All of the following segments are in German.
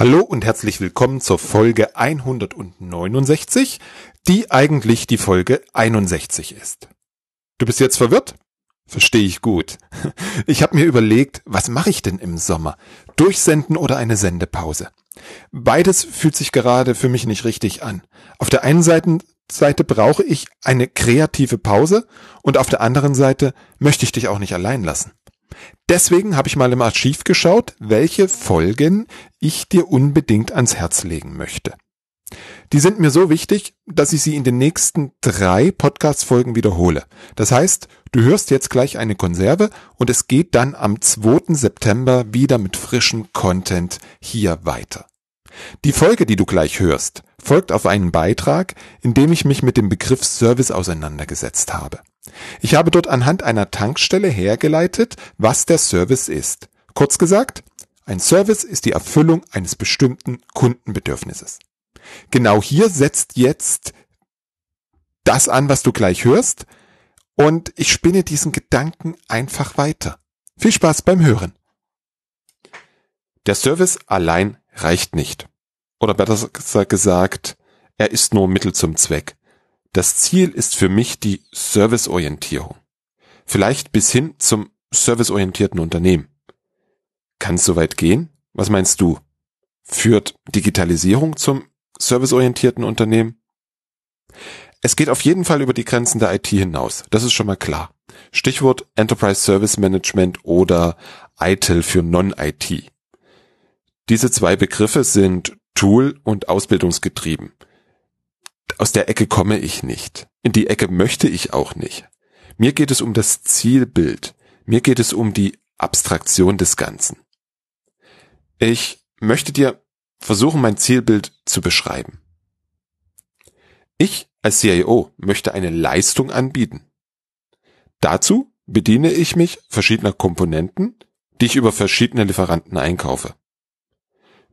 Hallo und herzlich willkommen zur Folge 169, die eigentlich die Folge 61 ist. Du bist jetzt verwirrt? Verstehe ich gut. Ich habe mir überlegt, was mache ich denn im Sommer? Durchsenden oder eine Sendepause? Beides fühlt sich gerade für mich nicht richtig an. Auf der einen Seite, Seite brauche ich eine kreative Pause und auf der anderen Seite möchte ich dich auch nicht allein lassen. Deswegen habe ich mal im Archiv geschaut, welche Folgen ich dir unbedingt ans Herz legen möchte. Die sind mir so wichtig, dass ich sie in den nächsten drei Podcast-Folgen wiederhole. Das heißt, du hörst jetzt gleich eine Konserve und es geht dann am 2. September wieder mit frischem Content hier weiter. Die Folge, die du gleich hörst, folgt auf einen Beitrag, in dem ich mich mit dem Begriff Service auseinandergesetzt habe. Ich habe dort anhand einer Tankstelle hergeleitet, was der Service ist. Kurz gesagt, ein Service ist die Erfüllung eines bestimmten Kundenbedürfnisses. Genau hier setzt jetzt das an, was du gleich hörst, und ich spinne diesen Gedanken einfach weiter. Viel Spaß beim Hören. Der Service allein reicht nicht. Oder besser gesagt, er ist nur Mittel zum Zweck. Das Ziel ist für mich die Serviceorientierung. Vielleicht bis hin zum serviceorientierten Unternehmen. Kann es soweit gehen? Was meinst du? Führt Digitalisierung zum serviceorientierten Unternehmen? Es geht auf jeden Fall über die Grenzen der IT hinaus. Das ist schon mal klar. Stichwort Enterprise Service Management oder ITIL für Non-IT. Diese zwei Begriffe sind Tool- und Ausbildungsgetrieben aus der Ecke komme ich nicht. In die Ecke möchte ich auch nicht. Mir geht es um das Zielbild. Mir geht es um die Abstraktion des Ganzen. Ich möchte dir versuchen, mein Zielbild zu beschreiben. Ich als CIO möchte eine Leistung anbieten. Dazu bediene ich mich verschiedener Komponenten, die ich über verschiedene Lieferanten einkaufe.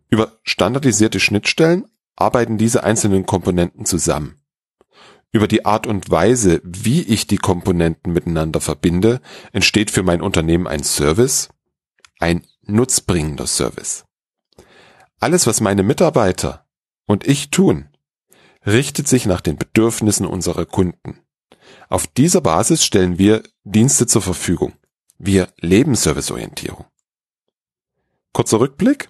Über standardisierte Schnittstellen arbeiten diese einzelnen Komponenten zusammen. Über die Art und Weise, wie ich die Komponenten miteinander verbinde, entsteht für mein Unternehmen ein Service, ein nutzbringender Service. Alles, was meine Mitarbeiter und ich tun, richtet sich nach den Bedürfnissen unserer Kunden. Auf dieser Basis stellen wir Dienste zur Verfügung. Wir leben Serviceorientierung. Kurzer Rückblick.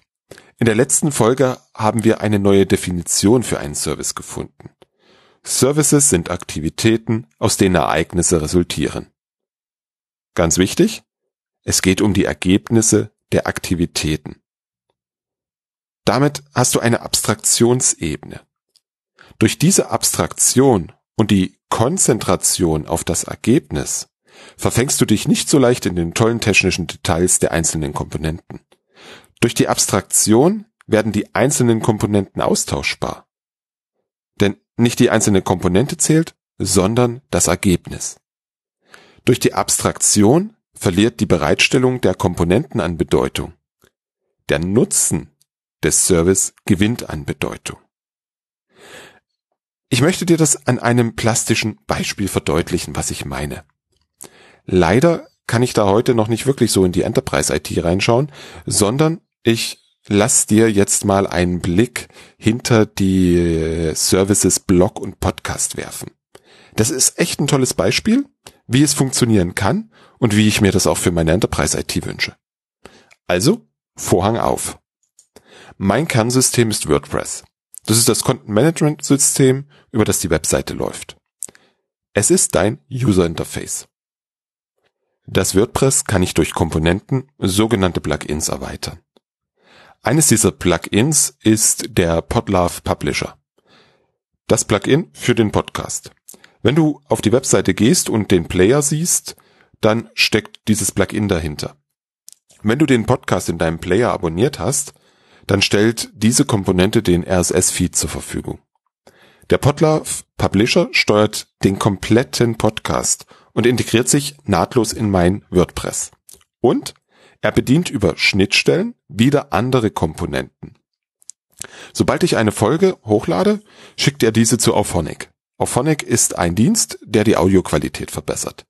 In der letzten Folge haben wir eine neue Definition für einen Service gefunden. Services sind Aktivitäten, aus denen Ereignisse resultieren. Ganz wichtig, es geht um die Ergebnisse der Aktivitäten. Damit hast du eine Abstraktionsebene. Durch diese Abstraktion und die Konzentration auf das Ergebnis verfängst du dich nicht so leicht in den tollen technischen Details der einzelnen Komponenten. Durch die Abstraktion werden die einzelnen Komponenten austauschbar. Denn nicht die einzelne Komponente zählt, sondern das Ergebnis. Durch die Abstraktion verliert die Bereitstellung der Komponenten an Bedeutung. Der Nutzen des Service gewinnt an Bedeutung. Ich möchte dir das an einem plastischen Beispiel verdeutlichen, was ich meine. Leider kann ich da heute noch nicht wirklich so in die Enterprise IT reinschauen, sondern ich lass dir jetzt mal einen Blick hinter die Services Blog und Podcast werfen. Das ist echt ein tolles Beispiel, wie es funktionieren kann und wie ich mir das auch für meine Enterprise IT wünsche. Also, Vorhang auf. Mein Kernsystem ist WordPress. Das ist das Content-Management-System, über das die Webseite läuft. Es ist dein User Interface. Das WordPress kann ich durch Komponenten, sogenannte Plugins erweitern. Eines dieser Plugins ist der Podlove Publisher. Das Plugin für den Podcast. Wenn du auf die Webseite gehst und den Player siehst, dann steckt dieses Plugin dahinter. Wenn du den Podcast in deinem Player abonniert hast, dann stellt diese Komponente den RSS-Feed zur Verfügung. Der Podlove Publisher steuert den kompletten Podcast und integriert sich nahtlos in mein WordPress. Und er bedient über Schnittstellen wieder andere Komponenten. Sobald ich eine Folge hochlade, schickt er diese zu Auphonic. Auphonic ist ein Dienst, der die Audioqualität verbessert.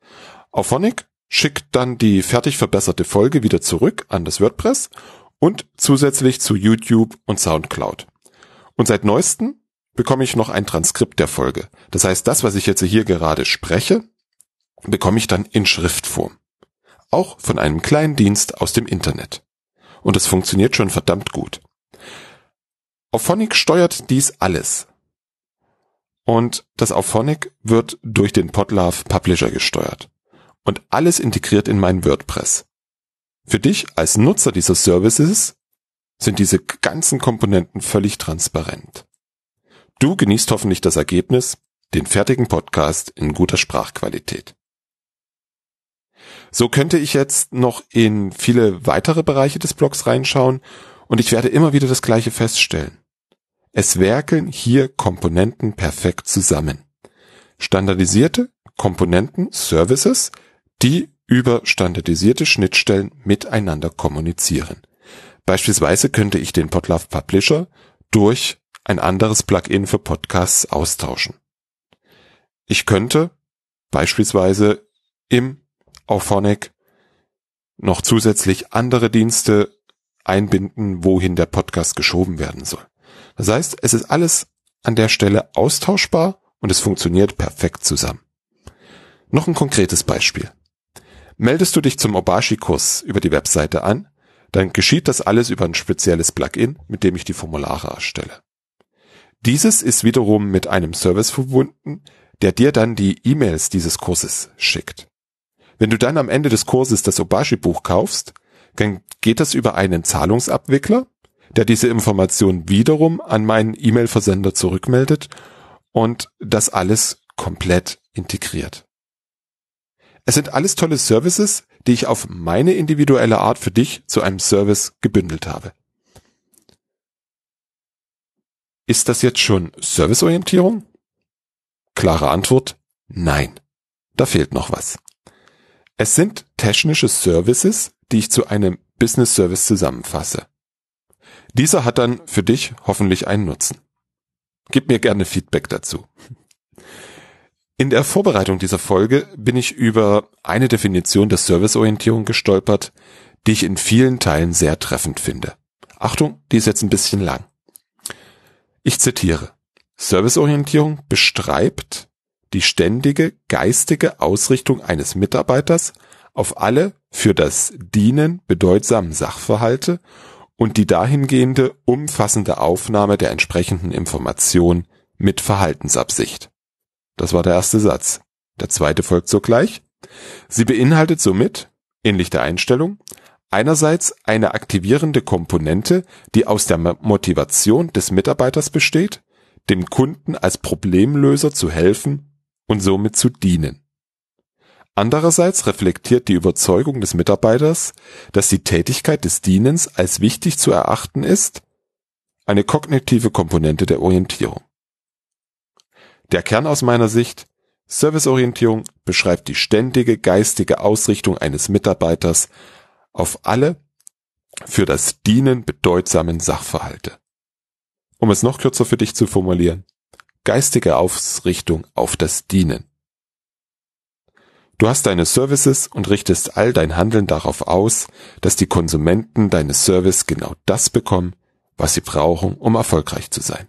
Auphonic schickt dann die fertig verbesserte Folge wieder zurück an das WordPress und zusätzlich zu YouTube und Soundcloud. Und seit neuestem bekomme ich noch ein Transkript der Folge. Das heißt, das, was ich jetzt hier gerade spreche, bekomme ich dann in Schriftform. Auch von einem kleinen Dienst aus dem Internet. Und es funktioniert schon verdammt gut. Auphonic steuert dies alles. Und das Auphonic wird durch den Podlove Publisher gesteuert. Und alles integriert in mein WordPress. Für dich als Nutzer dieser Services sind diese ganzen Komponenten völlig transparent. Du genießt hoffentlich das Ergebnis, den fertigen Podcast in guter Sprachqualität. So könnte ich jetzt noch in viele weitere Bereiche des Blogs reinschauen und ich werde immer wieder das Gleiche feststellen. Es werkeln hier Komponenten perfekt zusammen. Standardisierte Komponenten, Services, die über standardisierte Schnittstellen miteinander kommunizieren. Beispielsweise könnte ich den Podlove Publisher durch ein anderes Plugin für Podcasts austauschen. Ich könnte beispielsweise im Auphonic noch zusätzlich andere Dienste einbinden, wohin der Podcast geschoben werden soll. Das heißt, es ist alles an der Stelle austauschbar und es funktioniert perfekt zusammen. Noch ein konkretes Beispiel. Meldest du dich zum Obashi-Kurs über die Webseite an, dann geschieht das alles über ein spezielles Plugin, mit dem ich die Formulare erstelle. Dieses ist wiederum mit einem Service verbunden, der dir dann die E-Mails dieses Kurses schickt. Wenn du dann am Ende des Kurses das Obashi-Buch kaufst, dann geht das über einen Zahlungsabwickler, der diese Information wiederum an meinen E-Mail-Versender zurückmeldet und das alles komplett integriert. Es sind alles tolle Services, die ich auf meine individuelle Art für dich zu einem Service gebündelt habe. Ist das jetzt schon Serviceorientierung? Klare Antwort, nein. Da fehlt noch was. Es sind technische Services, die ich zu einem Business Service zusammenfasse. Dieser hat dann für dich hoffentlich einen Nutzen. Gib mir gerne Feedback dazu. In der Vorbereitung dieser Folge bin ich über eine Definition der Serviceorientierung gestolpert, die ich in vielen Teilen sehr treffend finde. Achtung, die ist jetzt ein bisschen lang. Ich zitiere. Serviceorientierung beschreibt die ständige geistige Ausrichtung eines Mitarbeiters auf alle für das Dienen bedeutsamen Sachverhalte und die dahingehende umfassende Aufnahme der entsprechenden Information mit Verhaltensabsicht. Das war der erste Satz. Der zweite folgt sogleich. Sie beinhaltet somit, ähnlich der Einstellung, einerseits eine aktivierende Komponente, die aus der Motivation des Mitarbeiters besteht, dem Kunden als Problemlöser zu helfen und somit zu dienen. Andererseits reflektiert die Überzeugung des Mitarbeiters, dass die Tätigkeit des Dienens als wichtig zu erachten ist, eine kognitive Komponente der Orientierung. Der Kern aus meiner Sicht Serviceorientierung beschreibt die ständige geistige Ausrichtung eines Mitarbeiters auf alle für das Dienen bedeutsamen Sachverhalte. Um es noch kürzer für dich zu formulieren, geistige Ausrichtung auf das Dienen. Du hast deine Services und richtest all dein Handeln darauf aus, dass die Konsumenten deines Service genau das bekommen, was sie brauchen, um erfolgreich zu sein.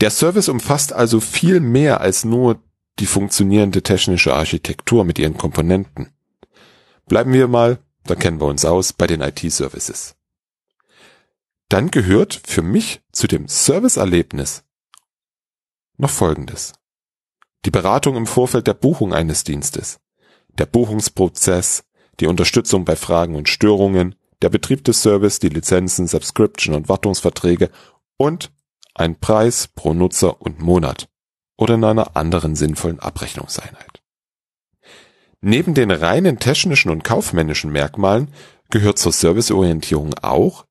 Der Service umfasst also viel mehr als nur die funktionierende technische Architektur mit ihren Komponenten. Bleiben wir mal, da kennen wir uns aus, bei den IT-Services. Dann gehört für mich zu dem Serviceerlebnis noch Folgendes. Die Beratung im Vorfeld der Buchung eines Dienstes, der Buchungsprozess, die Unterstützung bei Fragen und Störungen, der Betrieb des Service, die Lizenzen, Subscription und Wartungsverträge und ein Preis pro Nutzer und Monat oder in einer anderen sinnvollen Abrechnungseinheit. Neben den reinen technischen und kaufmännischen Merkmalen gehört zur Serviceorientierung auch,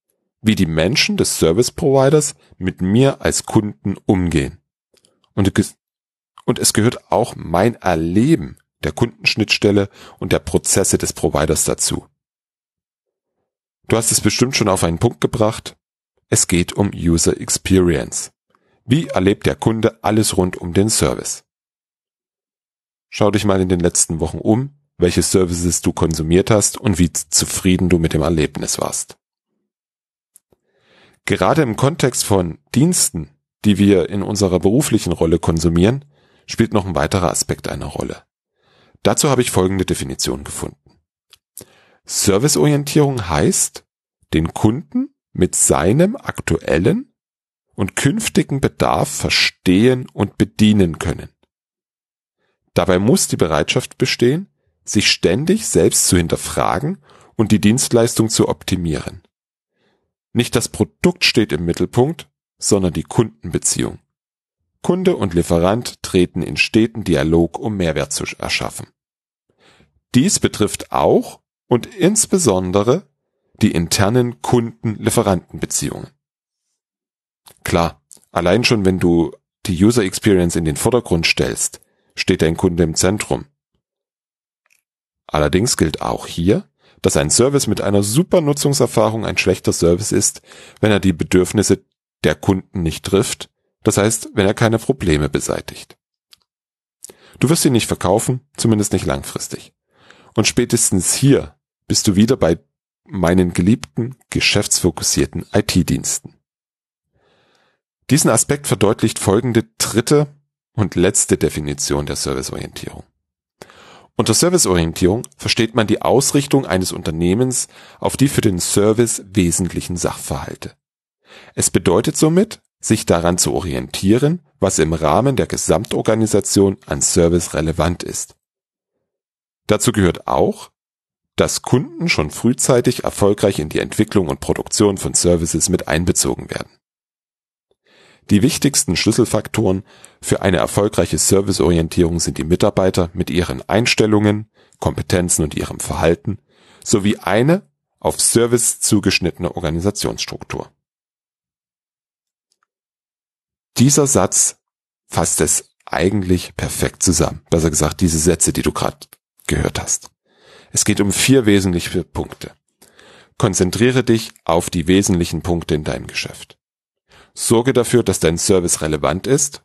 wie die Menschen des Service Providers mit mir als Kunden umgehen. Und, und es gehört auch mein Erleben der Kundenschnittstelle und der Prozesse des Providers dazu. Du hast es bestimmt schon auf einen Punkt gebracht. Es geht um User Experience. Wie erlebt der Kunde alles rund um den Service? Schau dich mal in den letzten Wochen um, welche Services du konsumiert hast und wie zufrieden du mit dem Erlebnis warst. Gerade im Kontext von Diensten, die wir in unserer beruflichen Rolle konsumieren, spielt noch ein weiterer Aspekt eine Rolle. Dazu habe ich folgende Definition gefunden. Serviceorientierung heißt, den Kunden mit seinem aktuellen und künftigen Bedarf verstehen und bedienen können. Dabei muss die Bereitschaft bestehen, sich ständig selbst zu hinterfragen und die Dienstleistung zu optimieren. Nicht das Produkt steht im Mittelpunkt, sondern die Kundenbeziehung. Kunde und Lieferant treten in steten Dialog, um Mehrwert zu erschaffen. Dies betrifft auch und insbesondere die internen Kunden-Lieferanten-Beziehungen. Klar, allein schon wenn du die User Experience in den Vordergrund stellst, steht dein Kunde im Zentrum. Allerdings gilt auch hier, dass ein Service mit einer super Nutzungserfahrung ein schlechter Service ist, wenn er die Bedürfnisse der Kunden nicht trifft, das heißt, wenn er keine Probleme beseitigt. Du wirst ihn nicht verkaufen, zumindest nicht langfristig. Und spätestens hier bist du wieder bei meinen geliebten, geschäftsfokussierten IT-Diensten. Diesen Aspekt verdeutlicht folgende dritte und letzte Definition der Serviceorientierung. Unter Serviceorientierung versteht man die Ausrichtung eines Unternehmens auf die für den Service wesentlichen Sachverhalte. Es bedeutet somit, sich daran zu orientieren, was im Rahmen der Gesamtorganisation an Service relevant ist. Dazu gehört auch, dass Kunden schon frühzeitig erfolgreich in die Entwicklung und Produktion von Services mit einbezogen werden. Die wichtigsten Schlüsselfaktoren für eine erfolgreiche Serviceorientierung sind die Mitarbeiter mit ihren Einstellungen, Kompetenzen und ihrem Verhalten sowie eine auf Service zugeschnittene Organisationsstruktur. Dieser Satz fasst es eigentlich perfekt zusammen. Besser gesagt, diese Sätze, die du gerade gehört hast. Es geht um vier wesentliche Punkte. Konzentriere dich auf die wesentlichen Punkte in deinem Geschäft. Sorge dafür, dass dein Service relevant ist.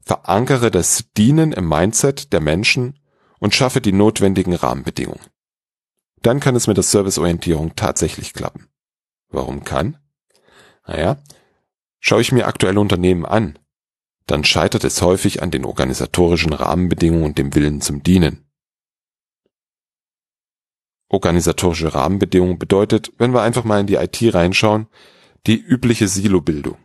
Verankere das Dienen im Mindset der Menschen und schaffe die notwendigen Rahmenbedingungen. Dann kann es mit der Serviceorientierung tatsächlich klappen. Warum kann? Naja, Schaue ich mir aktuelle Unternehmen an, dann scheitert es häufig an den organisatorischen Rahmenbedingungen und dem Willen zum Dienen. Organisatorische Rahmenbedingungen bedeutet, wenn wir einfach mal in die IT reinschauen, die übliche Silobildung.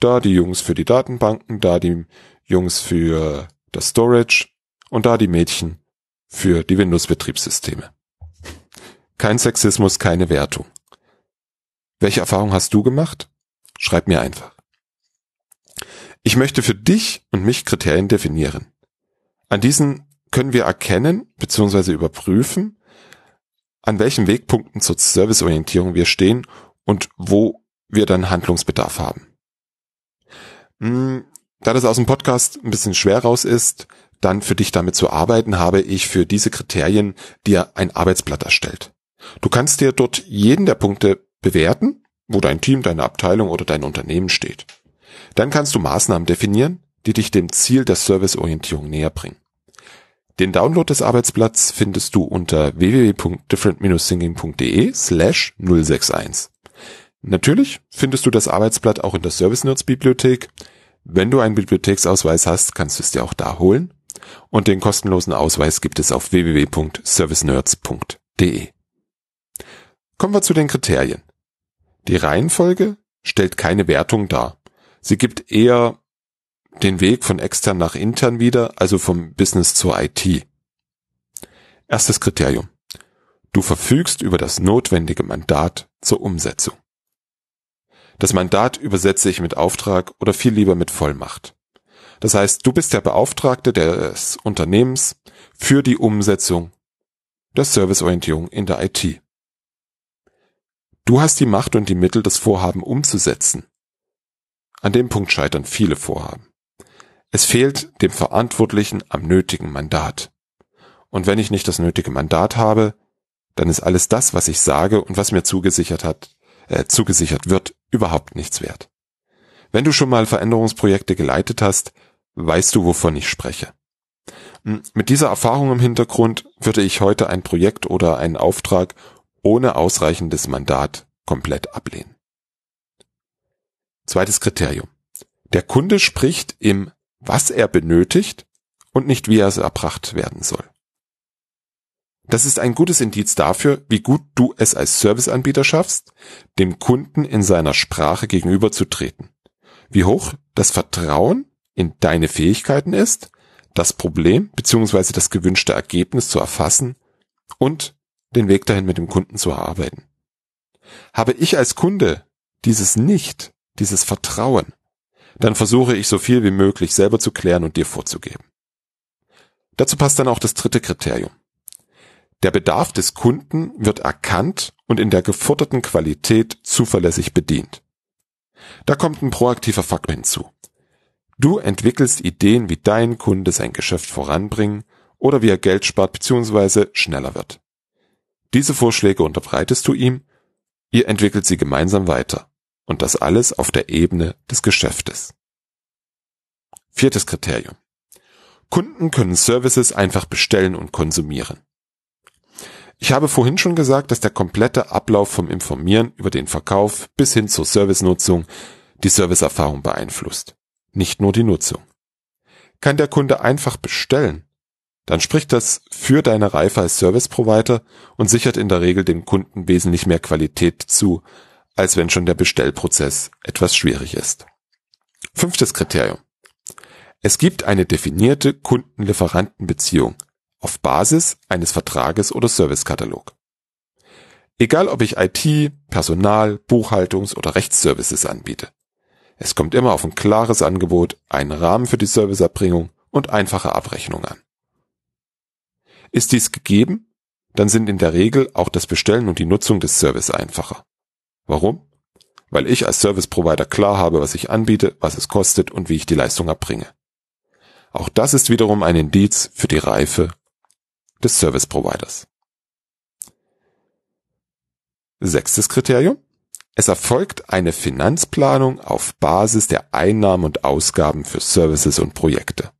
Da die Jungs für die Datenbanken, da die Jungs für das Storage und da die Mädchen für die Windows-Betriebssysteme. Kein Sexismus, keine Wertung. Welche Erfahrung hast du gemacht? Schreib mir einfach. Ich möchte für dich und mich Kriterien definieren. An diesen können wir erkennen bzw. überprüfen, an welchen Wegpunkten zur Serviceorientierung wir stehen und wo wir dann Handlungsbedarf haben. Hm, da das aus dem Podcast ein bisschen schwer raus ist, dann für dich damit zu arbeiten, habe ich für diese Kriterien dir ein Arbeitsblatt erstellt. Du kannst dir dort jeden der Punkte bewerten wo dein Team, deine Abteilung oder dein Unternehmen steht. Dann kannst du Maßnahmen definieren, die dich dem Ziel der Serviceorientierung näher bringen. Den Download des Arbeitsblatts findest du unter www.different-thinking.de slash 061. Natürlich findest du das Arbeitsblatt auch in der Service Nerds Bibliothek. Wenn du einen Bibliotheksausweis hast, kannst du es dir auch da holen. Und den kostenlosen Ausweis gibt es auf www.servicenerds.de. Kommen wir zu den Kriterien. Die Reihenfolge stellt keine Wertung dar. Sie gibt eher den Weg von extern nach intern wieder, also vom Business zur IT. Erstes Kriterium. Du verfügst über das notwendige Mandat zur Umsetzung. Das Mandat übersetze ich mit Auftrag oder viel lieber mit Vollmacht. Das heißt, du bist der Beauftragte des Unternehmens für die Umsetzung der Serviceorientierung in der IT. Du hast die Macht und die Mittel, das Vorhaben umzusetzen. An dem Punkt scheitern viele Vorhaben. Es fehlt dem Verantwortlichen am nötigen Mandat. Und wenn ich nicht das nötige Mandat habe, dann ist alles das, was ich sage und was mir zugesichert hat, äh, zugesichert wird, überhaupt nichts wert. Wenn du schon mal Veränderungsprojekte geleitet hast, weißt du, wovon ich spreche. Hm, mit dieser Erfahrung im Hintergrund würde ich heute ein Projekt oder einen Auftrag ohne ausreichendes Mandat komplett ablehnen. Zweites Kriterium. Der Kunde spricht im was er benötigt und nicht wie er es erbracht werden soll. Das ist ein gutes Indiz dafür, wie gut du es als Serviceanbieter schaffst, dem Kunden in seiner Sprache gegenüberzutreten. Wie hoch das Vertrauen in deine Fähigkeiten ist, das Problem bzw. das gewünschte Ergebnis zu erfassen und den Weg dahin mit dem Kunden zu erarbeiten. Habe ich als Kunde dieses nicht, dieses Vertrauen, dann versuche ich so viel wie möglich selber zu klären und dir vorzugeben. Dazu passt dann auch das dritte Kriterium. Der Bedarf des Kunden wird erkannt und in der geforderten Qualität zuverlässig bedient. Da kommt ein proaktiver Faktor hinzu. Du entwickelst Ideen, wie dein Kunde sein Geschäft voranbringen oder wie er Geld spart bzw. schneller wird. Diese Vorschläge unterbreitest du ihm, ihr entwickelt sie gemeinsam weiter. Und das alles auf der Ebene des Geschäftes. Viertes Kriterium. Kunden können Services einfach bestellen und konsumieren. Ich habe vorhin schon gesagt, dass der komplette Ablauf vom Informieren über den Verkauf bis hin zur Servicenutzung die Serviceerfahrung beeinflusst, nicht nur die Nutzung. Kann der Kunde einfach bestellen, dann spricht das für deine Reife als Service Provider und sichert in der Regel dem Kunden wesentlich mehr Qualität zu, als wenn schon der Bestellprozess etwas schwierig ist. Fünftes Kriterium. Es gibt eine definierte Kunden-Lieferanten-Beziehung auf Basis eines Vertrages oder Servicekatalog. Egal ob ich IT, Personal, Buchhaltungs- oder Rechtsservices anbiete. Es kommt immer auf ein klares Angebot, einen Rahmen für die Serviceerbringung und einfache Abrechnung an. Ist dies gegeben, dann sind in der Regel auch das Bestellen und die Nutzung des Service einfacher. Warum? Weil ich als Service Provider klar habe, was ich anbiete, was es kostet und wie ich die Leistung erbringe. Auch das ist wiederum ein Indiz für die Reife des Service Providers. Sechstes Kriterium. Es erfolgt eine Finanzplanung auf Basis der Einnahmen und Ausgaben für Services und Projekte.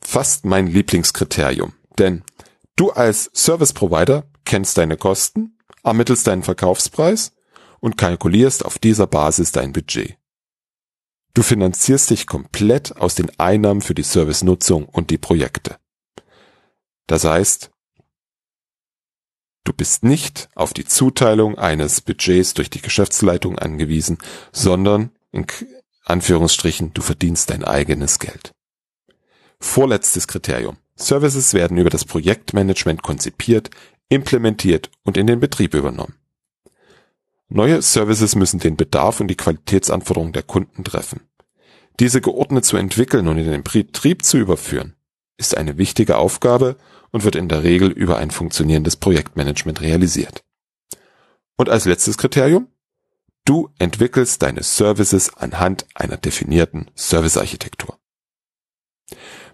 Fast mein Lieblingskriterium, denn du als Service Provider kennst deine Kosten, ermittelst deinen Verkaufspreis und kalkulierst auf dieser Basis dein Budget. Du finanzierst dich komplett aus den Einnahmen für die Servicenutzung und die Projekte. Das heißt, du bist nicht auf die Zuteilung eines Budgets durch die Geschäftsleitung angewiesen, sondern in Anführungsstrichen, du verdienst dein eigenes Geld. Vorletztes Kriterium. Services werden über das Projektmanagement konzipiert, implementiert und in den Betrieb übernommen. Neue Services müssen den Bedarf und die Qualitätsanforderungen der Kunden treffen. Diese geordnet zu entwickeln und in den Betrieb zu überführen, ist eine wichtige Aufgabe und wird in der Regel über ein funktionierendes Projektmanagement realisiert. Und als letztes Kriterium, du entwickelst deine Services anhand einer definierten Servicearchitektur.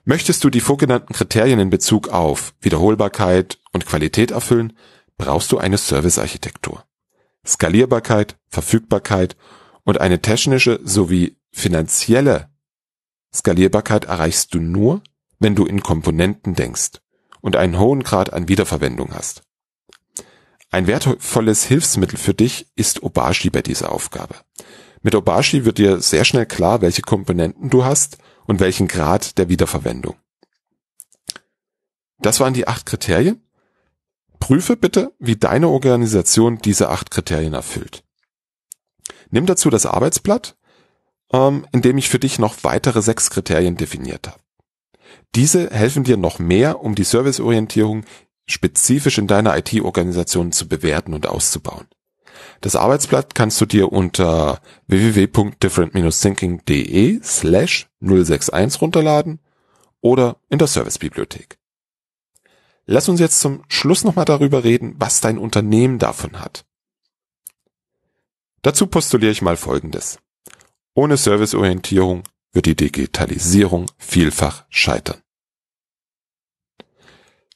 Möchtest du die vorgenannten Kriterien in Bezug auf Wiederholbarkeit und Qualität erfüllen, brauchst du eine Servicearchitektur. Skalierbarkeit, Verfügbarkeit und eine technische sowie finanzielle Skalierbarkeit erreichst du nur, wenn du in Komponenten denkst und einen hohen Grad an Wiederverwendung hast. Ein wertvolles Hilfsmittel für dich ist Obashi bei dieser Aufgabe. Mit Obashi wird dir sehr schnell klar, welche Komponenten du hast und welchen Grad der Wiederverwendung. Das waren die acht Kriterien. Prüfe bitte, wie deine Organisation diese acht Kriterien erfüllt. Nimm dazu das Arbeitsblatt, ähm, in dem ich für dich noch weitere sechs Kriterien definiert habe. Diese helfen dir noch mehr, um die Serviceorientierung spezifisch in deiner IT-Organisation zu bewerten und auszubauen. Das Arbeitsblatt kannst du dir unter www.different-thinking.de slash 061 runterladen oder in der Servicebibliothek. Lass uns jetzt zum Schluss nochmal darüber reden, was dein Unternehmen davon hat. Dazu postuliere ich mal Folgendes. Ohne Serviceorientierung wird die Digitalisierung vielfach scheitern.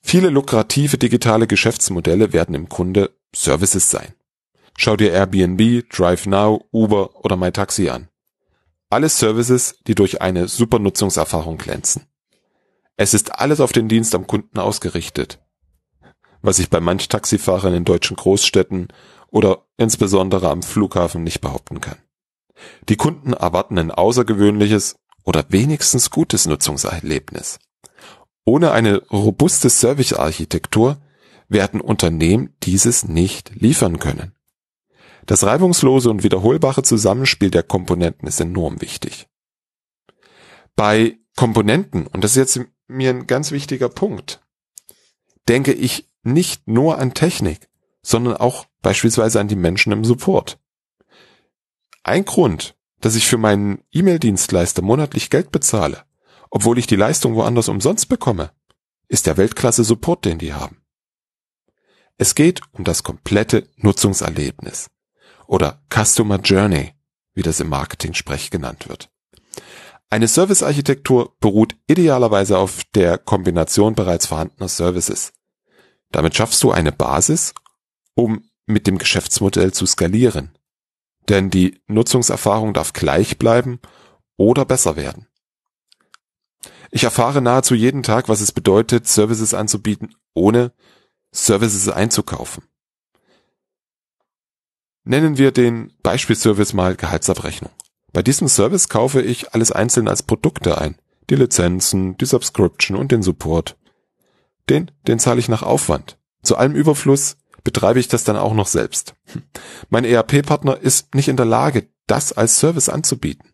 Viele lukrative digitale Geschäftsmodelle werden im Grunde Services sein. Schau dir Airbnb, DriveNow, Uber oder MyTaxi an. Alle Services, die durch eine super Nutzungserfahrung glänzen. Es ist alles auf den Dienst am Kunden ausgerichtet. Was ich bei manch Taxifahrern in deutschen Großstädten oder insbesondere am Flughafen nicht behaupten kann. Die Kunden erwarten ein außergewöhnliches oder wenigstens gutes Nutzungserlebnis. Ohne eine robuste Servicearchitektur werden Unternehmen dieses nicht liefern können. Das reibungslose und wiederholbare Zusammenspiel der Komponenten ist enorm wichtig. Bei Komponenten, und das ist jetzt mir ein ganz wichtiger Punkt, denke ich nicht nur an Technik, sondern auch beispielsweise an die Menschen im Support. Ein Grund, dass ich für meinen E-Mail-Dienstleister monatlich Geld bezahle, obwohl ich die Leistung woanders umsonst bekomme, ist der Weltklasse-Support, den die haben. Es geht um das komplette Nutzungserlebnis oder Customer Journey, wie das im Marketing-Sprech genannt wird. Eine Servicearchitektur beruht idealerweise auf der Kombination bereits vorhandener Services. Damit schaffst du eine Basis, um mit dem Geschäftsmodell zu skalieren. Denn die Nutzungserfahrung darf gleich bleiben oder besser werden. Ich erfahre nahezu jeden Tag, was es bedeutet, Services anzubieten, ohne Services einzukaufen. Nennen wir den Beispielservice mal Gehaltsabrechnung. Bei diesem Service kaufe ich alles einzeln als Produkte ein. Die Lizenzen, die Subscription und den Support. Den, den zahle ich nach Aufwand. Zu allem Überfluss betreibe ich das dann auch noch selbst. Mein ERP-Partner ist nicht in der Lage, das als Service anzubieten.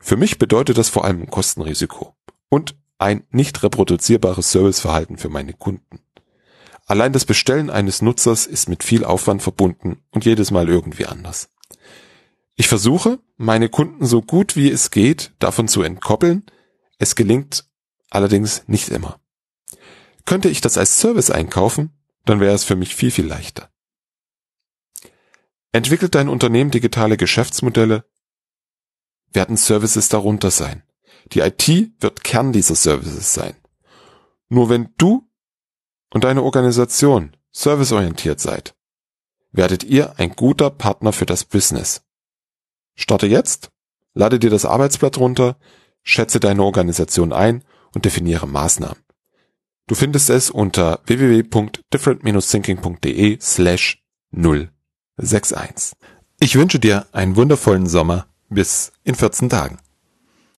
Für mich bedeutet das vor allem ein Kostenrisiko und ein nicht reproduzierbares Serviceverhalten für meine Kunden. Allein das Bestellen eines Nutzers ist mit viel Aufwand verbunden und jedes Mal irgendwie anders. Ich versuche, meine Kunden so gut wie es geht davon zu entkoppeln. Es gelingt allerdings nicht immer. Könnte ich das als Service einkaufen, dann wäre es für mich viel, viel leichter. Entwickelt dein Unternehmen digitale Geschäftsmodelle, werden Services darunter sein. Die IT wird Kern dieser Services sein. Nur wenn du und deine Organisation serviceorientiert seid, werdet ihr ein guter Partner für das Business. Starte jetzt, lade dir das Arbeitsblatt runter, schätze deine Organisation ein und definiere Maßnahmen. Du findest es unter www.different-thinking.de slash 061. Ich wünsche dir einen wundervollen Sommer bis in 14 Tagen.